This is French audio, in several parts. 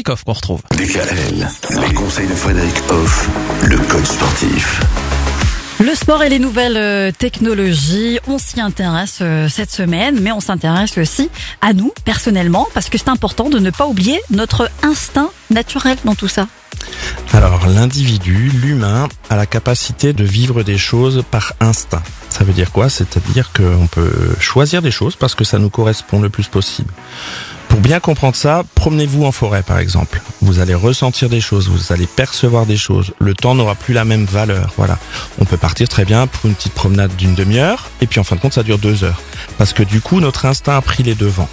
Frédéric Hoff qu'on retrouve. DKL, les conseils de Frédéric Hoff, le coach sportif. Le sport et les nouvelles euh, technologies, on s'y intéresse euh, cette semaine, mais on s'intéresse aussi à nous personnellement, parce que c'est important de ne pas oublier notre instinct naturel dans tout ça. Alors, l'individu, l'humain, a la capacité de vivre des choses par instinct. Ça veut dire quoi? C'est-à-dire qu'on peut choisir des choses parce que ça nous correspond le plus possible. Pour bien comprendre ça, promenez-vous en forêt par exemple. Vous allez ressentir des choses, vous allez percevoir des choses. Le temps n'aura plus la même valeur. Voilà. On peut partir très bien pour une petite promenade d'une demi-heure et puis en fin de compte ça dure deux heures. Parce que du coup notre instinct a pris les devants.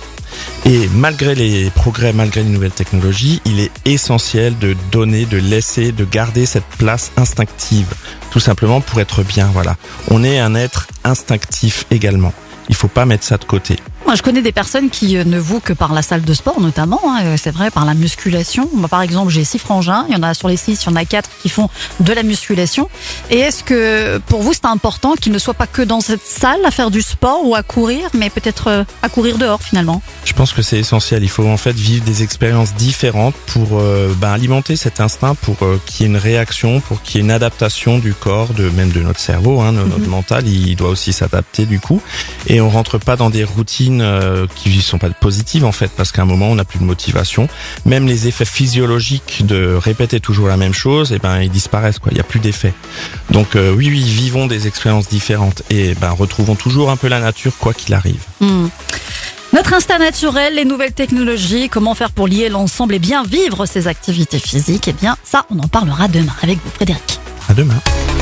Et malgré les progrès, malgré les nouvelles technologies, il est essentiel de donner, de laisser, de garder cette place instinctive. Tout simplement pour être bien, voilà. On est un être instinctif également. Il faut pas mettre ça de côté. Moi, je connais des personnes qui euh, ne vouent que par la salle de sport, notamment. hein, euh, c'est vrai, par la musculation. Moi, par exemple, j'ai six frangins. Il y en a sur les six, il y en a quatre qui font de la musculation. Et est-ce que pour vous, c'est important qu'ils ne soient pas que dans cette salle à faire du sport ou à courir, mais peut-être euh, à courir dehors finalement? Je pense que c'est essentiel. Il faut en fait vivre des expériences différentes pour euh, ben, alimenter cet instinct, pour euh, qu'il y ait une réaction, pour qu'il y ait une adaptation du corps, de même de notre cerveau, hein, de notre mental. Il doit aussi s'adapter du coup. Et on rentre pas dans des routines euh, qui sont pas positives en fait, parce qu'à un moment on n'a plus de motivation. Même les effets physiologiques de répéter toujours la même chose, et ben ils disparaissent quoi. Il y a plus d'effet. Donc euh, oui, oui, vivons des expériences différentes et ben retrouvons toujours un peu la nature quoi qu'il arrive. Hmm. Notre instinct naturel, les nouvelles technologies, comment faire pour lier l'ensemble et bien vivre ces activités physiques Eh bien, ça, on en parlera demain avec vous, Frédéric. À demain.